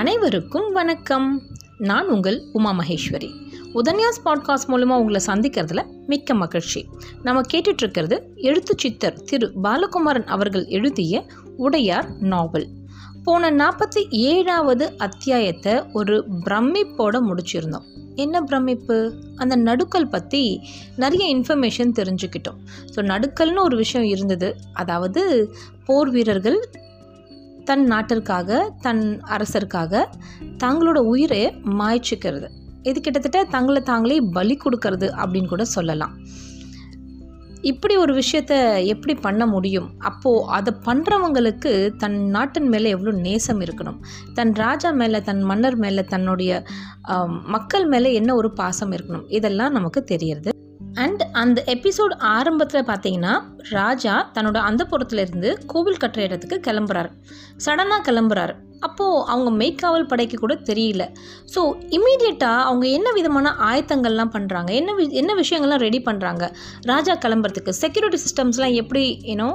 அனைவருக்கும் வணக்கம். நான் உங்கள் உமா மகேஸ்வரி. உதன்யாஸ் பாட்காஸ்ட் மூலமாக உங்களை சந்திக்கிறதுல மிக்க மகிழ்ச்சி. நம்ம கேட்டுட்ருக்கிறது எழுத்து சித்தர் திரு பாலகுமாரன் அவர்கள் எழுதிய உடையார் நாவல். போன நாற்பத்தி ஏழாவது அத்தியாயத்தை ஒரு பிரமிப்போட முடிச்சிருந்தோம். என்ன பிரமிப்பு? அந்த நடுக்கல் பற்றி நிறைய இன்ஃபர்மேஷன் தெரிஞ்சுக்கிட்டோம். ஸோ நடுக்கல்னு ஒரு விஷயம் இருந்தது. அதாவது போர் வீரர்கள் தன் நாட்டிற்காக தன் அரசருக்காக தங்களோட உயிரை மாய்ச்சிக்கிறது. இது கிட்டத்தட்ட தங்களை தாங்களே பலி கொடுக்கறது அப்படின்னு கூட சொல்லலாம். இப்படி ஒரு விஷயத்த எப்படி பண்ண முடியும்? அப்போது அதை பண்ணுறவங்களுக்கு தன் நாட்டின் மேலே எவ்வளோ நேசம் இருக்கணும்? தன் ராஜா மேலே தன் மன்னர் மேலே தன்னுடைய மக்கள் மேலே என்ன ஒரு பாசம் இருக்கணும்? இதெல்லாம் நமக்கு தெரியறது. அண்ட் அந்த எபிசோட் ஆரம்பத்தில் பார்த்தீங்கன்னா ராஜா தன்னோட அந்த இருந்து கோவில் கட்டுற இடத்துக்கு கிளம்புறாரு. சடனாக கிளம்புறாரு. அப்போது அவங்க மெய்க்காவல் படைக்கு கூட தெரியல. ஸோ இம்மீடியட்டாக அவங்க என்ன விதமான ஆயத்தங்கள்லாம் பண்ணுறாங்க என்ன வி என்ன விஷயங்கள்லாம் ரெடி பண்ணுறாங்க ராஜா கிளம்புறதுக்கு செக்யூரிட்டி சிஸ்டம்ஸ்லாம் எப்படி ஏன்னோ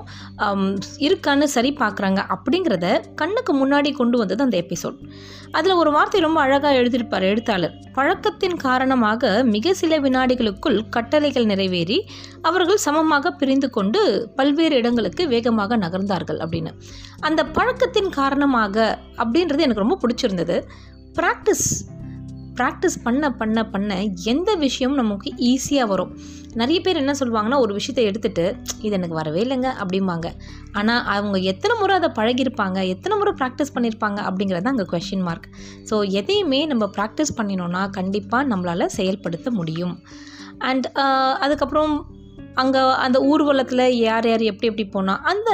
um, இருக்கான்னு சரி பார்க்குறாங்க அப்படிங்கிறத கண்ணுக்கு முன்னாடி கொண்டு வந்தது அந்த எபிசோட் அதில் ஒரு வார்த்தை ரொம்ப அழகாக எழுதியிருப்பார் எழுத்தாளர். பழக்கத்தின் காரணமாக மிக சில வினாடிகளுக்குள் கட்டளைகள் நிறைவேறி அவர்கள் சமமாக பிரிந்து கொண்டு பல்வேறு இடங்களுக்கு வேகமாக நகர்ந்தார்கள் அப்படின்னு. அந்த பழக்கத்தின் காரணமாக அப்படின்றது எனக்கு ரொம்ப பிடிச்சிருந்தது. ப்ராக்டிஸ் ப்ராக்டிஸ் பண்ண பண்ண பண்ண எந்த விஷயமும் நமக்கு ஈஸியாக வரும். நிறைய பேர் என்ன சொல்லுவாங்கன்னா ஒரு விஷயத்தை எடுத்துகிட்டு இது எனக்கு வரவே இல்லைங்க அப்படிம்பாங்க. ஆனால் அவங்க எத்தனை முறை அதை பழகியிருப்பாங்க எத்தனை முறை ப்ராக்டிஸ் பண்ணியிருப்பாங்க அப்படிங்கிறது அங்கே கொஷின் மார்க் ஸோ எதையுமே நம்ம ப்ராக்டிஸ் பண்ணினோன்னா கண்டிப்பாக நம்மளால் செயல்படுத்த முடியும். அண்ட் uh, அதுக்கப்புறம் அங்கே அந்த ஊர்வலத்தில் யார் யார் எப்படி எப்படி போனால் அந்த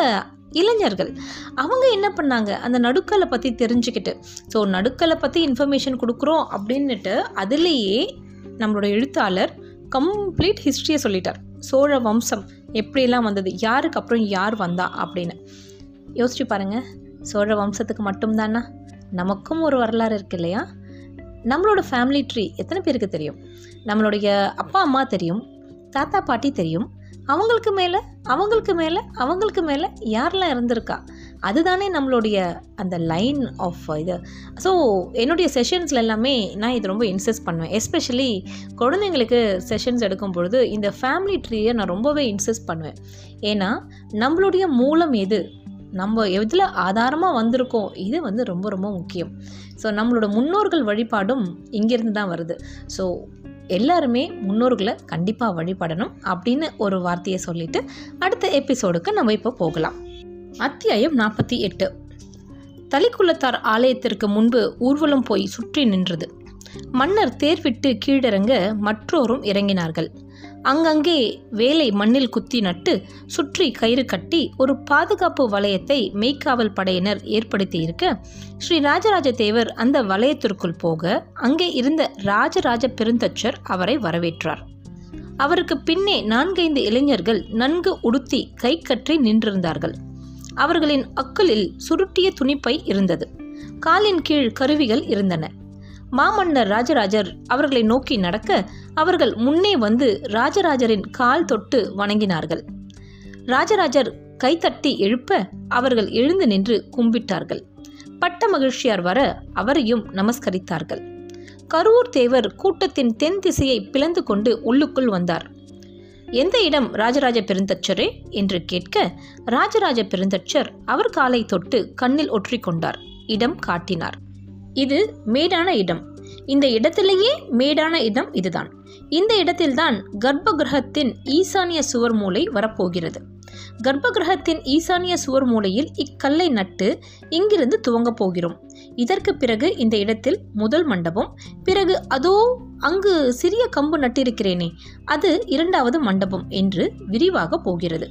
இளைஞர்கள் அவங்க என்ன பண்ணாங்க? அந்த நடுக்கலை பற்றி தெரிஞ்சுக்கிட்டு ஸோ நடுக்கலை பற்றி இன்ஃபர்மேஷன் கொடுக்குறோம் அப்படின்னுட்டு அதுலேயே நம்மளோட எழுத்தாளர் கம்ப்ளீட் ஹிஸ்ட்ரியை சொல்லிட்டார். சோழ வம்சம் எப்படியெல்லாம் வந்தது? யாருக்கு அப்புறம் யார் வந்தா அப்படின்னு. யோசிச்சு பாருங்க. சோழ வம்சத்துக்கு மட்டும்தானா? நமக்கும் ஒரு வரலாறு இருக்கு இல்லையா? நம்மளோட ஃபேமிலி ட்ரீ எத்தனை பேருக்கு தெரியும்? நம்மளுடைய அப்பா அம்மா தெரியும். தாத்தா பாட்டி தெரியும். அவங்களுக்கு மேலே அவங்களுக்கு மேலே அவங்களுக்கு மேலே யாரெல்லாம் இருந்திருக்கா? அதுதானே நம்மளுடைய அந்த லைன் ஆஃப் இது. ஸோ என்னுடைய செஷன்ஸில் எல்லாமே நான் இது ரொம்ப இன்சிஸ்ட் பண்ணுவேன். எஸ்பெஷலி குழந்தைங்களுக்கு செஷன்ஸ் எடுக்கும் பொழுது இந்த ஃபேமிலி ட்ரீயை நான் ரொம்பவே இன்சிஸ்ட் பண்ணுவேன். ஏன்னா நம்மளுடைய மூலம் எது? நம்ம எதில் ஆதாரமாக வந்திருக்கோம்? இது வந்து ரொம்ப ரொம்ப முக்கியம். ஸோ நம்மளோட முன்னோர்கள் வழிபாடும் இங்கேருந்து தான் வருது. ஸோ எல்லாருமே முன்னோர்களை கண்டிப்பாக வழிபடணும் அப்படின்னு ஒரு வார்த்தையை சொல்லிட்டு அடுத்த எபிசோடுக்கு நம்ம இப்போ போகலாம். அத்தியாயம் நாற்பத்தி எட்டு. தலிக்குளத்தார் ஆலயத்திற்கு முன்பு ஊர்வலம் போய் சுற்றி நின்றது. மன்னர் தேர்விட்டு கீழிறங்க மற்றோரும் இறங்கினார்கள். அங்கங்கே வேலை மண்ணில் குத்தி நட்டு சுற்றி கயிறு கட்டி ஒரு பாதுகாப்பு வளையத்தை மெய்க்காவல் படையினர் ஏற்படுத்தி இருக்க ஸ்ரீ ராஜராஜ தேவர் அந்த வளையத்திற்குள் போக அங்கே இருந்த ராஜராஜ பெருந்தச்சர் அவரை வரவேற்றார். அவருக்கு பின்னே நான்கைந்து இளைஞர்கள் நன்கு உடுத்தி கை கற்றி நின்றிருந்தார்கள். அவர்களின் அக்கலில் சுருட்டிய துணிப்பை இருந்தது. காலின் கீழ் கருவிகள் இருந்தன. மாமன்னர் ராஜராஜர் அவர்களை நோக்கி நடக்க அவர்கள் முன்னே வந்து ராஜராஜரின் கால் தொட்டு வணங்கினார்கள். ராஜராஜர் கைத்தட்டி எழுப்ப அவர்கள் எழுந்து நின்று கும்பிட்டார்கள். பட்ட மகிழ்ச்சியார் வர அவரையும் நமஸ்கரித்தார்கள். கரூர் தேவர் கூட்டத்தின் தென் திசையை பிளந்து கொண்டு உள்ளுக்குள் வந்தார். எந்த இடம் ராஜராஜ பெருந்தச்சரே? என்று கேட்க ராஜராஜ பெருந்தச்சர் அவர் காலை தொட்டு கண்ணில் ஒற்றிக்கொண்டார். இடம் காட்டினார். இது மேடான இடம். இந்த இடத்திலேயே மேடான இடம் இதுதான். இந்த இடத்தில்தான் கர்ப்ப கிரகத்தின் ஈசானிய சுவர் மூலை வரப்போகிறது. கர்ப்ப கிரகத்தின் ஈசானிய சுவர் மூலையில் இக்கல்லை நட்டு இங்கிருந்து துவங்கப் போகிறோம். இதற்கு பிறகு இந்த இடத்தில் முதல் மண்டபம் பிறகு அதோ அங்கு சிறிய கம்பு நட்டிருக்கிறேனே அது இரண்டாவது மண்டபம் என்று விரிவாக போகிறது.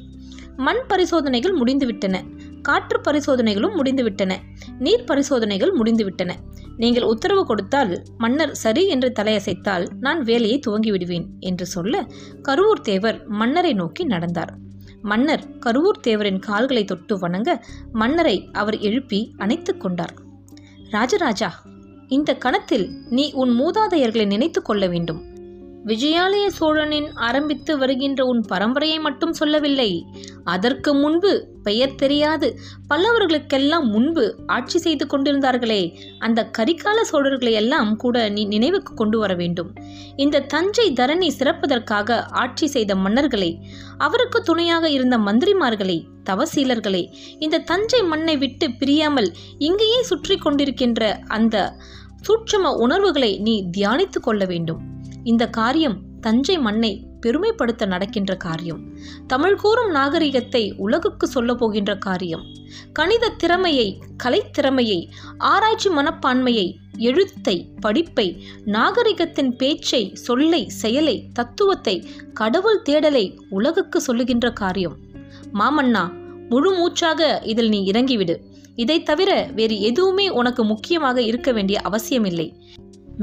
மண் பரிசோதனைகள் முடிந்துவிட்டன. காற்று பரிசோதனைகளும் முடிந்துவிட்டன. நீர் பரிசோதனைகள் முடிந்துவிட்டன. நீங்கள் உத்தரவு கொடுத்தால் மன்னர் சரி என்று தலையசைத்தால் நான் வேலையை துவங்கி விடுவேன் என்று சொல்ல கருவூர் தேவர் மன்னரை நோக்கி நடந்தார். மன்னர் கருவூர் தேவரின் கால்களை தொட்டு வணங்க மன்னரை அவர் எழுப்பி அணைத்து கொண்டார். ராஜராஜா இந்த கணத்தில் நீ உன் மூதாதையர்களை நினைத்து கொள்ள வேண்டும். விஜயாலய சோழனின் ஆரம்பித்து வருகின்ற உன் பரம்பரையை மட்டும் சொல்லவில்லை. அதற்கு முன்பு பெயர் தெரியாது. பல்லவர்களுக்கெல்லாம் முன்பு ஆட்சி செய்து கொண்டிருந்தார்களே. அந்த கரிகால சோழர்களை எல்லாம் கூட நீ நினைவுக்கு கொண்டு வர வேண்டும். இந்த தஞ்சை தரணி சிறப்பதற்காக ஆட்சி செய்த மன்னர்களை அவருக்கு துணையாக இருந்த மந்திரிமார்களை தவசீலர்களை இந்த தஞ்சை மண்ணை விட்டு பிரியாமல் இங்கேயே சுற்றி கொண்டிருக்கின்ற அந்த சூட்சம உணர்வுகளை நீ தியானித்து கொள்ள வேண்டும். இந்த காரியம் தஞ்சை மண்ணை பெருமைப்படுத்த நடக்கின்ற காரியம். தமிழ் கூறும் நாகரிகத்தை உலகுக்கு சொல்ல போகின்ற காரியம். கணித திறமையை கலைத்திறமையை ஆராய்ச்சி மனப்பான்மையை எழுத்தை படிப்பை நாகரிகத்தின் பேச்சை சொல்லை செயலை தத்துவத்தை கடவுள் தேடலை உலகுக்கு சொல்லுகின்ற காரியம். மாமன்னா முழு மூச்சாக இதில் நீ இறங்கிவிடு. இதை தவிர வேறு எதுவுமே உனக்கு முக்கியமாக இருக்க வேண்டிய அவசியமில்லை.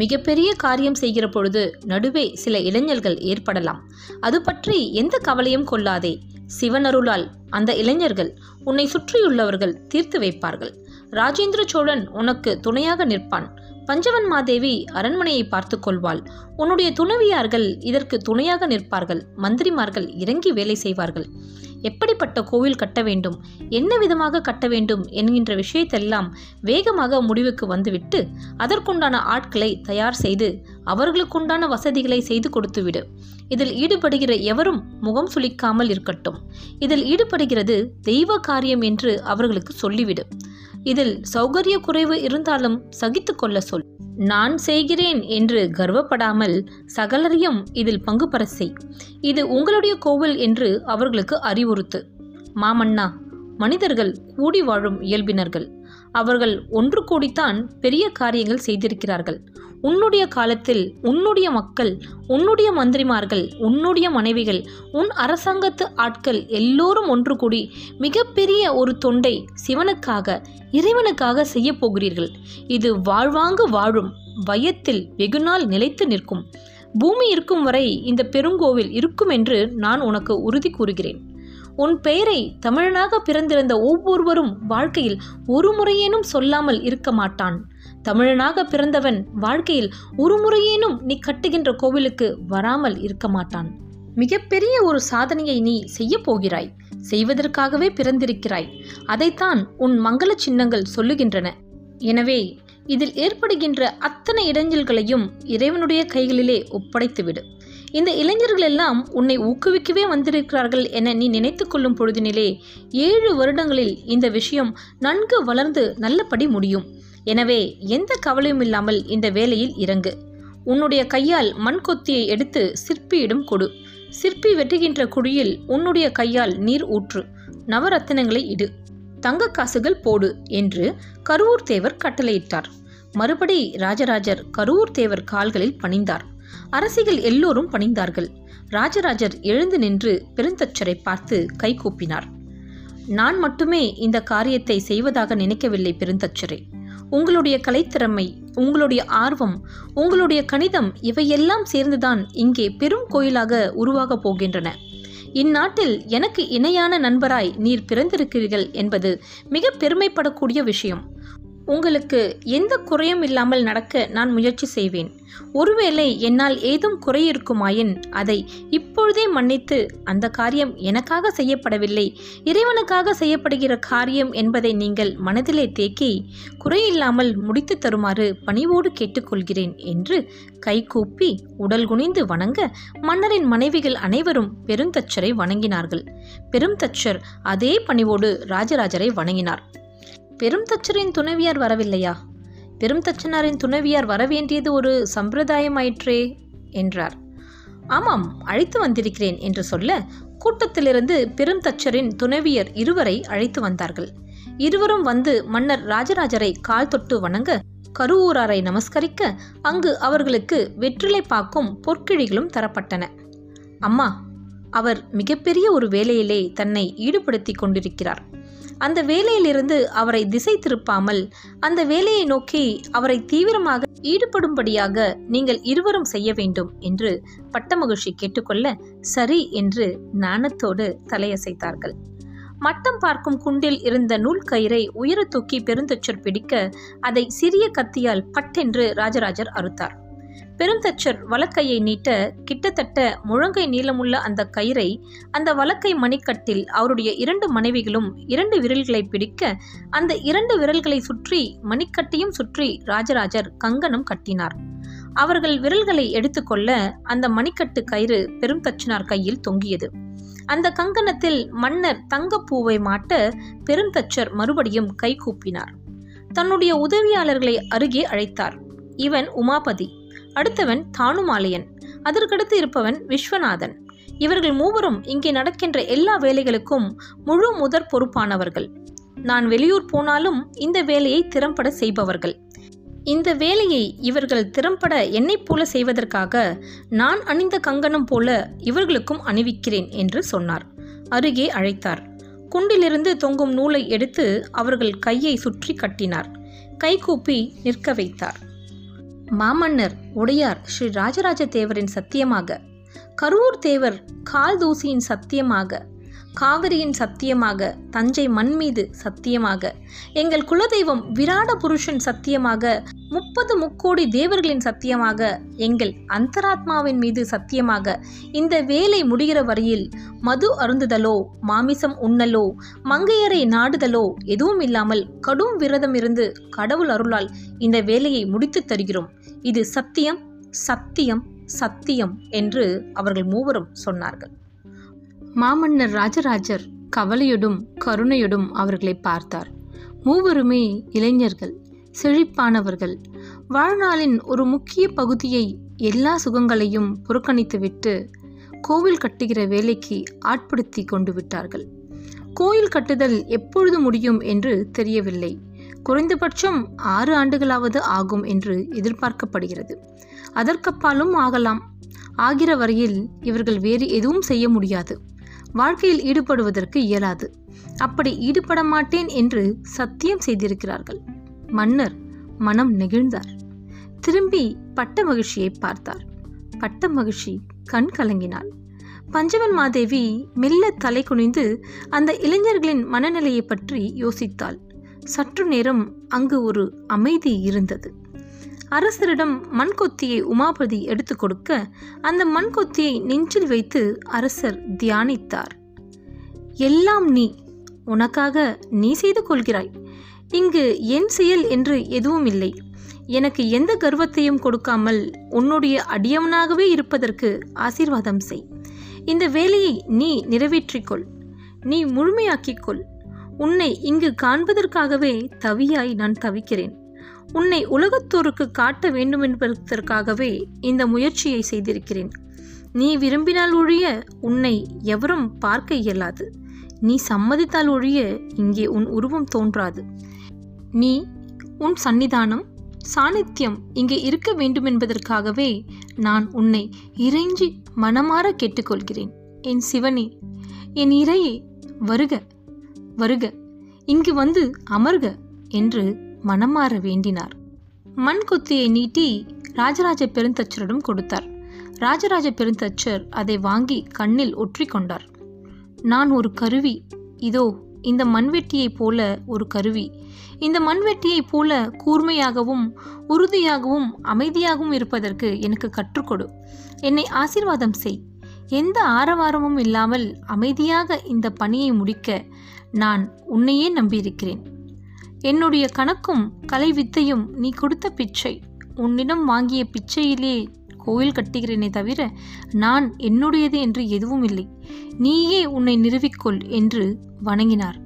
மிகப்பெரிய காரியம் செய்கிற பொழுது நடுவே சில இளைஞர்கள் ஏற்படலாம். அது பற்றி எந்த கவலையும் கொள்ளாதே. சிவனருளால் அந்த இளைஞர்கள் உன்னை சுற்றியுள்ளவர்கள் தீர்த்து வைப்பார்கள். ராஜேந்திர சோழன் உனக்கு துணையாக நிற்பான். பஞ்சவன் மாதேவி அரண்மனையை பார்த்து கொள்வாள். உன்னுடைய துணைவியார்கள் இதற்கு துணையாக நிற்பார்கள். மந்திரிமார்கள் இறங்கி வேலை செய்வார்கள். எப்படிப்பட்ட கோவில் கட்ட வேண்டும் என்ன விதமாக கட்ட வேண்டும் என்கின்ற விஷயத்தெல்லாம் வேகமாக முடிவுக்கு வந்துவிட்டு அதற்குண்டான ஆட்களை தயார் செய்து அவர்களுக்குண்டான வசதிகளை செய்து கொடுத்துவிடு. இதில் ஈடுபடுகிற எவரும் முகம் சுளிக்காமல் இருக்கட்டும். இதில் ஈடுபடுகிறது தெய்வ காரியம் என்று அவர்களுக்கு சொல்லிவிடு. இதில் சௌகரிய குறைவு இருந்தாலும் சகித்து கொள்ள சொல். நான் செய்கிறேன் என்று கர்வப்படாமல் சகலரையும் இதில் பங்கு பெற செய். இது உங்களுடைய கோவில் என்று அவர்களுக்கு அறிவுறுத்து. மாமன்னா மனிதர்கள் கூடி வாழும் இயல்பினர்கள். அவர்கள் ஒன்று கூடித்தான் பெரிய காரியங்கள் செய்திருக்கிறார்கள். உன்னுடைய காலத்தில் உன்னுடைய மக்கள் உன்னுடைய மந்திரிமார்கள் உன்னுடைய மனைவிகள் உன் அரசாங்கத்து ஆட்கள் எல்லோரும் ஒன்று கூடி மிகப்பெரிய ஒரு தொண்டை சிவனுக்காக இறைவனுக்காக செய்ய போகிறீர்கள். இது வாழ்வாங்கு வாழும் பயத்தில் வெகுநாள் நிலைத்து நிற்கும். பூமி இருக்கும் வரை இந்த பெருங்கோவில் இருக்கும் என்று நான் உனக்கு உறுதி கூறுகிறேன். உன் பெயரை தமிழனாக பிறந்திருந்த ஒவ்வொருவரும் வாழ்க்கையில் ஒரு முறையேனும் சொல்லாமல் இருக்க மாட்டான். தமிழனாக பிறந்தவன் வாழ்க்கையில் ஒருமுறையேனும் நீ கட்டுகின்ற கோவிலுக்கு வராமல் இருக்க மாட்டான். மிகப்பெரிய ஒரு சாதனையை நீ செய்ய போகிறாய். செய்வதற்காகவே பிறந்திருக்கிறாய். அதைத்தான் உன் மங்கள சின்னங்கள் சொல்லுகின்றன. எனவே இதில் ஏற்படுகின்ற அத்தனை இடைஞ்சல்களையும் இறைவனுடைய கைகளிலே ஒப்படைத்துவிடு. இந்த இளைஞர்கள் எல்லாம் உன்னை ஊக்குவிக்கவே வந்திருக்கிறார்கள் என நீ நினைத்து கொள்ளும் பொழுதினிலே ஏழு வருடங்களில் இந்த விஷயம் நன்கு வளர்ந்து நல்லபடி முடியும். எனவே எந்த கவலையும் இல்லாமல் இந்த வேலையில் இறங்கு. உன்னுடைய கையால் மண் கொத்தியை எடுத்து சிற்பியிடம் கொடு. சிற்பி வெட்டுகின்ற குழியில் உன்னுடைய கையால் நீர் ஊற்று. நவரத்தினங்களை இடு. தங்க காசுகள் போடு என்று கருவூர் தேவர் கட்டளையிட்டார். மறுபடி ராஜராஜர் கருவூர் தேவர் கால்களில் பணிந்தார். அரசிகள் எல்லோரும் பணிந்தார்கள். ராஜராஜர் எழுந்து நின்று பெருந்தச்சரை பார்த்து கை கூப்பினார் நான் மட்டுமே இந்த காரியத்தை செய்வதாக நினைக்கவில்லை பெருந்தச்சரே. உங்களுடைய கலைத்திறமை உங்களுடைய ஆர்வம் உங்களுடைய கணிதம் இவையெல்லாம் சேர்ந்துதான் இங்கே பெரும் கோயிலாக உருவாகப் போகின்றன. இந்நாட்டில் எனக்கு இணையான நண்பராய் நீர் பிறந்திருக்கிறீர்கள் என்பது மிக பெருமைப்படக்கூடிய விஷயம். உங்களுக்கு எந்த குறையும் இல்லாமல் நடக்க நான் முயற்சி செய்வேன். ஒருவேளை என்னால் ஏதும் குறை இருக்குமாயின் அதை இப்பொழுதே மன்னித்து அந்த காரியம் எனக்காக செய்யப்படவில்லை. இறைவனுக்காக செய்யப்படுகிற காரியம் என்பதை நீங்கள் மனதிலே தேக்கி குறையில்லாமல் முடித்து தருமாறு பணிவோடு கேட்டுக்கொள்கிறேன் என்று கைகூப்பி உடல் குனிந்து வணங்க மன்னரின் மனைவிகள் அனைவரும் பெருந்தச்சரை வணங்கினார்கள். பெருந்தச்சர் அதே பணிவோடு ராஜராஜரை வணங்கினார். பெருந்தச்சரின் துணைவியார் வரவில்லையா? பெருந்தச்சனாரின் துணைவியார் வரவேண்டியது ஒரு சம்பிரதாயமாயிற்றே என்றார். ஆமாம் அழைத்து வந்திருக்கிறேன் என்று சொல்ல கூட்டத்திலிருந்து பெருந்தச்சரின் துணைவியர் இருவரை அழைத்து வந்தார்கள். இருவரும் வந்து மன்னர் ராஜராஜரை கால் தொட்டு வணங்க கருவூராரை நமஸ்கரிக்க அங்கு அவர்களுக்கு வெற்றிலை பாக்கும் பொற்கிழிகளும் தரப்பட்டன. அம்மா அவர் மிகப்பெரிய ஒரு வேலையிலே தன்னை ஈடுபடுத்தி கொண்டிருக்கிறார். அந்த வேலையிலிருந்து அவரை திசை திருப்பாமல் அந்த வேலையை நோக்கி அவரை தீவிரமாக ஈடுபடும்படியாக நீங்கள் இருவரும் செய்ய வேண்டும் என்று பட்டமகிழ்ச்சி கேட்டுக்கொள்ள சரி என்று நாணத்தோடு தலையசைத்தார்கள். மட்டம் பார்க்கும் குண்டில் இருந்த நூல் கயிறை உயர தூக்கி பெருந்தொச்சர் பிடிக்க அதை சிறிய கத்தியால் பட்டென்று ராஜராஜர் அறுத்தார். பெருந்தச்சர் வலக்கையை நீட்ட கிட்டத்தட்ட முழங்கை நீளமுள்ள அந்த கயிறை அந்த வலக்கை மணிக்கட்டில் அவருடைய இரண்டு மனைவிகளும் இரண்டு விரல்களை பிடிக்க அந்த இரண்டு விரல்களை சுற்றி மணிக்கட்டையும் சுற்றி ராஜராஜர் கங்கணம் கட்டினார். அவர்கள் விரல்களை எடுத்துக்கொள்ள அந்த மணிக்கட்டு கயிறு பெருந்தச்சனார் கையில் தொங்கியது. அந்த கங்கணத்தில் மன்னர் தங்கப்பூவை மாட்ட பெருந்தச்சர் மறுபடியும் கை கூப்பினார். தன்னுடைய உதவியாளர்களை அருகே அழைத்தார். இவன் உமாபதி. அடுத்தவன் தானுமாலையன். அதற்கடுத்து இருப்பவன் விஸ்வநாதன். இவர்கள் மூவரும் இங்கே நடக்கின்ற எல்லா வேலைகளுக்கும் முழு முதற் பொறுப்பானவர்கள். நான் வெளியூர் போனாலும் இந்த வேலையை திறம்பட செய்பவர்கள். இந்த வேலையை இவர்கள் திறம்பட என்னைப் போல செய்வதற்காக நான் அணிந்த கங்கணம் போல இவர்களுக்கும் அணிவிக்கிறேன் என்று சொன்னார். அருகே அழைத்தார். குண்டிலிருந்து தொங்கும் நூலை எடுத்து அவர்கள் கையை சுற்றி கட்டினார். கைகூப்பி நிற்க வைத்தார். மாமன்னர் உடையார் ஸ்ரீ ராஜராஜ தேவரின் சத்தியமாக கரூர் தேவர் கால் தூசியின் சத்தியமாக காவிரியின் சத்தியமாக தஞ்சை மண் மீது சத்தியமாக எங்கள் குலதெய்வம் விராட புருஷன் சத்தியமாக முப்பது முக்கோடி தேவர்களின் சத்தியமாக எங்கள் அந்தராத்மாவின் மீது சத்தியமாக இந்த வேலை முடிகிற வரையில் மது அருந்துதலோ மாமிசம் உண்ணலோ மங்கையரை நாடுதலோ எதுவும் இல்லாமல் கடும் விரதம் இருந்து கடவுள் அருளால் இந்த வேலையை முடித்துத் தருகிறோம். இது சத்தியம் சத்தியம் சத்தியம் என்று அவர்கள் மூவரும் சொன்னார்கள். மாமன்னர் ராஜராஜர் கவலையோடும் கருணையோடும் அவர்களை பார்த்தார். மூவருமே இளைஞர்கள் செழிப்பானவர்கள். வாழ்நாளின் ஒரு முக்கிய பகுதியை எல்லா சுகங்களையும் புறக்கணித்துவிட்டு கோவில் கட்டுகிற வேலைக்கு ஆட்படுத்தி கொண்டு விட்டார்கள். கோயில் கட்டுதல் எப்பொழுது முடியும் என்று தெரியவில்லை. குறைந்தபட்சம் ஆறு ஆண்டுகளாவது ஆகும் என்று எதிர்பார்க்கப்படுகிறது. அதற்கப்பாலும் ஆகலாம். ஆகிற வரையில் இவர்கள் வேறு எதுவும் செய்ய முடியாது. வாழ்க்கையில் ஈடுபடுவதற்கு இயலாது. அப்படி ஈடுபட மாட்டேன் என்று சத்தியம் செய்திருக்கிறார்கள். மன்னர் மனம் நெகிழ்ந்தார். திரும்பி பட்ட மகிழ்ச்சியை பார்த்தார். பட்ட மகிழ்ச்சி கண் கலங்கினாள். பஞ்சவன் மாதேவி மெல்ல தலை குனிந்து அந்த இளைஞர்களின் மனநிலையை பற்றி யோசித்தாள். சற்று நேரம் அங்கு ஒரு அமைதி இருந்தது. அரசரிடம் மண்கொத்தியை உமாபதி எடுத்து கொடுக்க அந்த மண்கொத்தியை நெஞ்சில் வைத்து அரசர் தியானித்தார். எல்லாம் நீ உனக்காக நீ செய்து கொள்கிறாய். இங்கு என் செயல் என்று எதுவும் இல்லை. எனக்கு எந்த கர்வத்தையும் கொடுக்காமல் உன்னுடைய அடியவனாகவே இருப்பதற்கு ஆசீர்வாதம் செய். இந்த வேலையை நீ நிறைவேற்றிக்கொள் நீ முழுமையாக்கிக்கொள் உன்னை இங்கு காண்பதற்காகவே தவியாய் நான் தவிக்கிறேன். உன்னை உலகத்தோருக்கு காட்ட வேண்டும் என்பதற்காகவே இந்த முயற்சியை செய்திருக்கிறேன். நீ விரும்பினால் ஒழிய உன்னை எவரும் பார்க்க இயலாது. நீ சம்மதித்தால் ஒழிய இங்கே உன் உருவம் தோன்றாது. நீ உன் சன்னிதானம் சாநித்தியம் இங்கே இருக்க வேண்டும் என்பதற்காகவே நான் உன்னை இறைஞ்சி மனமாற கேட்டுக்கொள்கிறேன். என் சிவனே என் இறையே வருக. வருக இங்கு வந்து அமர்க என்று மனமாற வேண்டினார். மண் கொத்தியை நீட்டி ராஜராஜ பெருந்தச்சரிடம் கொடுத்தார். ராஜராஜ பெருந்தச்சர் அதை வாங்கி கண்ணில் ஒற்றிக்கொண்டார் நான் ஒரு கருவி இதோ இந்த மண்வெட்டியைப் போல ஒரு கருவி. இந்த மண்வெட்டியைப் போல கூர்மையாகவும் உறுதியாகவும் அமைதியாகவும் இருப்பதற்கு எனக்கு கற்றுக்கொடு என்னை ஆசீர்வாதம் செய். எந்த ஆரவாரமும் இல்லாமல் அமைதியாக இந்த பணியை முடிக்க நான் உன்னையே நம்பியிருக்கிறேன். என்னுடைய கணக்கும் கலை வித்தையும் நீ கொடுத்த பிச்சை. உன்னிடம் வாங்கிய பிச்சையிலே கோயில் கட்டுகிறேனே தவிர நான் என்னுடையது என்று எதுவும் இல்லை. நீயே உன்னை நிறுவிக்கொள் என்று வணங்கினார்.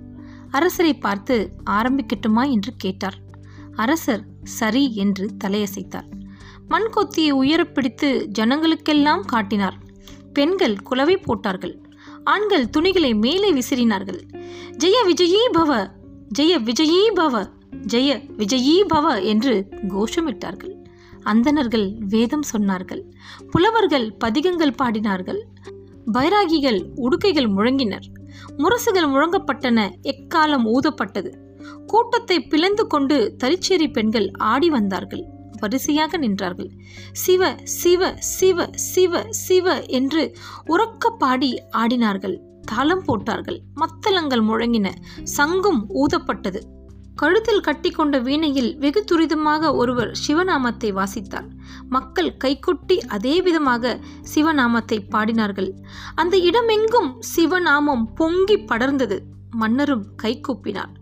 அரசரை பார்த்து ஆரம்பிக்கட்டுமா? என்று கேட்டார். அரசர் சரி என்று தலையசைத்தார். மண் கொத்தியை பிடித்து ஜனங்களுக்கெல்லாம் காட்டினார். பெண்கள் குலவை போட்டார்கள். ஆண்கள் துணிகளை மேலே விசிறினார்கள். ஜெய விஜயீ பவ ஜெய விஜயீ பவ ஜெய விஜயீ பவ என்று கோஷமிட்டார்கள். அந்தணர்கள் வேதம் சொன்னார்கள். புலவர்கள் பதிகங்கள் பாடினார்கள். பைராகிகள் உடுக்கைகள் முழங்கினர். முரசுகள் முழங்கப்பட்டன எக்காலம் ஊதப்பட்டது. கூட்டத்தை பிளந்து கொண்டு தரிச்சேரி பெண்கள் ஆடி வந்தார்கள். வரிசையாக நின்றார்கள். சிவ சிவ சிவ சிவ சிவ என்று உறக்க பாடி ஆடினார்கள். தளம் போட்டார்கள். மத்தளங்கள் முழங்கின. சங்கும் ஊதப்பட்டது. கழுத்தில் கட்டிக்கொண்ட வீணையில் வெகு துரிதமாக ஒருவர் சிவநாமத்தை வாசித்தார். மக்கள் கைகொட்டி அதே விதமாக சிவநாமத்தை பாடினார்கள். அந்த இடமெங்கும் சிவநாமம் பொங்கி படர்ந்தது. மன்னரும் கைகூப்பினார்.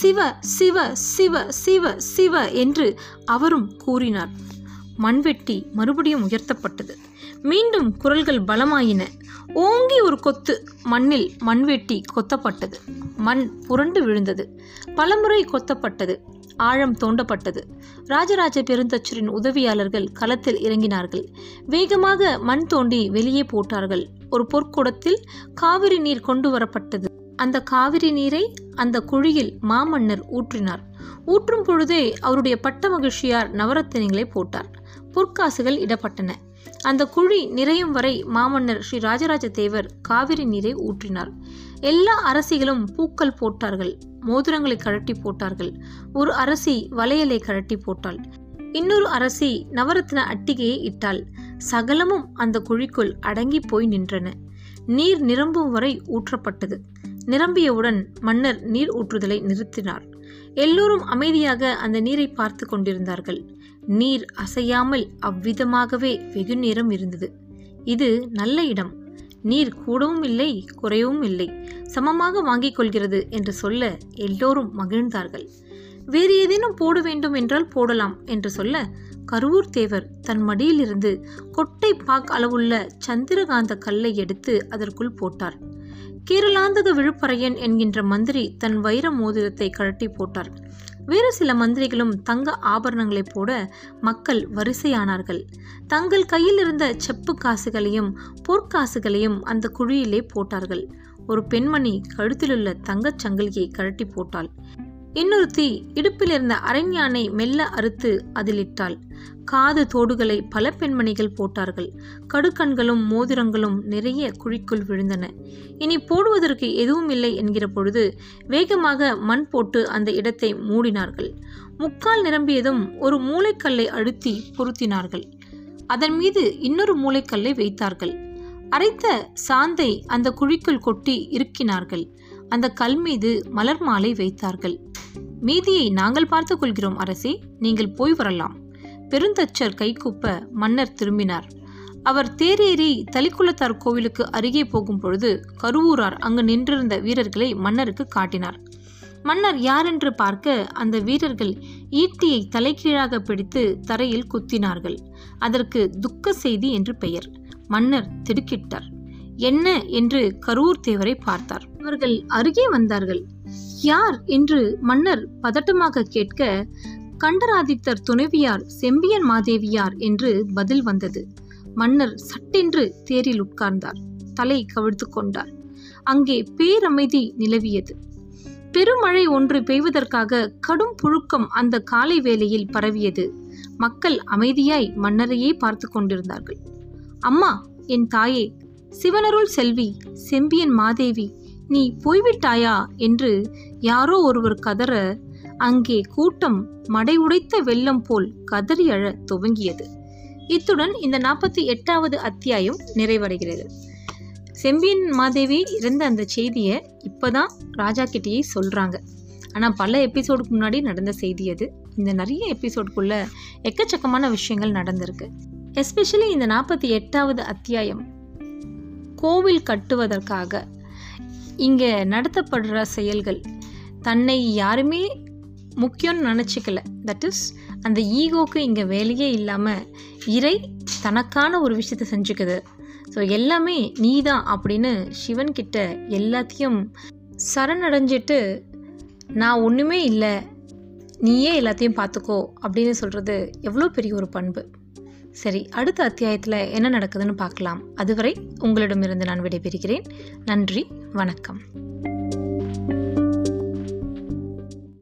சிவ சிவ சிவ சிவ சிவ என்று அவரும் கூறினார். மண்வெட்டி மறுபடியும் உயர்த்தப்பட்டது. மீண்டும் குரல்கள் பலமாயின. ஓங்கி ஒரு கொத்து மண்ணில் மண்வெட்டி கொத்தப்பட்டது. மண் புரண்டு விழுந்தது. பலமுறை கொத்தப்பட்டது. ஆழம் தோண்டப்பட்டது. ராஜராஜ பெருந்தச்சரின் உதவியாளர்கள் களத்தில் இறங்கினார்கள். வேகமாக மண் தோண்டி வெளியே போட்டார்கள். ஒரு பொற்குடத்தில் காவிரி நீர் கொண்டு வரப்பட்டது. அந்த காவிரி நீரை அந்த குழியில் மாமன்னர் ஊற்றினார். ஊற்றும் பொழுதே அவருடைய பட்ட மகிழ்ச்சியார் நவரத்தினங்களை போட்டார். பொற்காசுகள் இடப்பட்டன. அந்த குழி நிறையும் வரை மாமன்னர் ஸ்ரீ ராஜராஜ தேவர் காவிரி நீரை ஊற்றினார். எல்லா அரசிகளும் பூக்கள் போட்டார்கள் மோதிரங்களை கழட்டி போட்டார்கள். ஒரு அரசி வளையலை கழட்டி போட்டாள். இன்னொரு அரசி நவரத்ன அட்டிகையை இட்டாள். சகலமும் அந்த குழிக்குள் அடங்கி போய் நின்றன. நீர் நிரம்பும் வரை ஊற்றப்பட்டது. நிரம்பியவுடன் மன்னர் நீர் ஊற்றுதலை நிறுத்தினார். எல்லோரும் அமைதியாக அந்த நீரை பார்த்து கொண்டிருந்தார்கள். நீர் அசையாமல் அவ்விதமாகவே வெகு நேரம் இருந்தது. இது நல்ல இடம். நீர் கூடவும் இல்லை குறையவும் இல்லை. சமமாக வாங்கிக் கொள்கிறது என்று சொல்ல எல்லோரும் மகிழ்ந்தார்கள். வேறு ஏதேனும் போட வேண்டும் என்றால் போடலாம் என்று சொல்ல கருவூர் தேவர் தன் மடியிலிருந்து கொட்டை பாக் அளவுள்ள சந்திரகாந்த கல்லை எடுத்து அதற்குள் போட்டார். கேரளாந்தக விழுப்பறையன் என்கின்ற மந்திரி தன் வைர மோதிரத்தை கழட்டி போட்டார். வேறு சில மந்திரிகளும் தங்க ஆபரணங்களை போட மக்கள் வரிசையானார்கள். தங்கள் கையில் இருந்த செப்பு காசுகளையும் பொற்காசுகளையும் அந்த குழியிலே போட்டார்கள். ஒரு பெண்மணி கழுத்திலுள்ள தங்கச் சங்கிலியை கழட்டி போட்டாள். இன்னொருத்தி இடுப்பில் இருந்த அரண்யானை மெல்ல அறுத்து அதில் இட்டாள் காது தோடுகளை பல பெண்மணிகள் போட்டார்கள். கடுக்கண்களும் மோதிரங்களும் நிறைய குழிக்குள் விழுந்தன. இனி போடுவதற்கு எதுவும் இல்லை என்கிற பொழுது வேகமாக மண் போட்டு அந்த இடத்தை மூடினார்கள். முக்கால் நிரம்பியதும் ஒரு மூளைக்கல்லை அழுத்தி பொருத்தினார்கள். அதன் மீது இன்னொரு மூளைக்கல்லை வைத்தார்கள். அரைத்த சாந்தை அந்த குழிக்குள் கொட்டி இருக்கினார்கள் அந்த கல் மீது மலர் மாலை வைத்தார்கள். மீதியை நாங்கள் பார்த்துக் கொள்கிறோம் அரசே. நீங்கள் போய் வரலாம். பெருந்தச்சர் கைகூப்ப மன்னர் திரும்பினார். அவர் தேரேறி தலிக்குளத்தார் கோவிலுக்கு அருகே போகும் பொழுது கருவூரார் அங்கு நின்றிருந்த வீரர்களை மன்னருக்கு காட்டினார். மன்னர் யாரென்று பார்க்க அந்த வீரர்கள் ஈட்டியை தலைகீழாக பிடித்து தரையில் குத்தினார்கள். அதற்கு துக்க செய்தி என்று பெயர். மன்னர் திடுக்கிட்டார். என்ன என்று கரூர் தேவரை பார்த்தார். அவர்கள் அருகே வந்தார்கள். யார் என்று மன்னர் பதட்டமாக கேட்க கண்டராதித்தர் துணைவியார் செம்பியன் மாதேவியார் என்று பதில் வந்தது. மன்னர் சட்டென்று தேரில் உட்கார்ந்தார். தலை கவிழ்த்து கொண்டார். அங்கே பேரமைதி நிலவியது. பெருமழை ஒன்று பெய்வதற்காக கடும் புழுக்கம் அந்த காலை வேளையில் பரவியது. மக்கள் அமைதியாய் மன்னரையே பார்த்து கொண்டிருந்தார்கள். அம்மா என் தாயே சிவனருள் செல்வி செம்பியன் மாதேவி நீ போய்விட்டாயா? என்று யாரோ ஒருவர் கதற அங்கே கூட்டம் மடை உடைத்த வெள்ளம் போல் கதறி அழ துவங்கியது. இத்துடன் இந்த நாற்பத்தி எட்டாவது அத்தியாயம் நிறைவடைகிறது. செம்பியன் மாதேவி இறந்த அந்த செய்தியை இப்போதான் ராஜா கிட்டேயே சொல்கிறாங்க ஆனால் பல எபிசோடுக்கு முன்னாடி நடந்த செய்தி அது. இந்த நிறைய எபிசோடுக்குள்ள எக்கச்சக்கமான விஷயங்கள் நடந்திருக்கு. எஸ்பெஷலி இந்த நாற்பத்தி எட்டாவது அத்தியாயம் கோவில் கட்டுவதற்காக இங்கே நடத்தப்படுற செயல்கள். தன்னை யாருமே முக்கியம்னு நினச்சிக்கல. தட் இஸ் அந்த ஈகோக்கு இங்கே வேலையே இல்லாமல் இறை தனக்கான ஒரு விஷயத்தை செஞ்சுக்குது. ஸோ எல்லாமே நீ தான் அப்படின்னு சிவன் கிட்ட எல்லாத்தையும் சரணடைஞ்சிட்டு நான் ஒன்றுமே இல்லை. நீயே எல்லாத்தையும் பார்த்துக்கோ அப்படின்னு சொல்கிறது எவ்வளோ பெரிய ஒரு பண்பு. சரி அடுத்த அத்தியாயத்தில் என்ன நடக்குதுன்னு பார்க்கலாம். அதுவரை உங்களிடமிருந்து நான் விடைபெறுகிறேன். நன்றி வணக்கம்.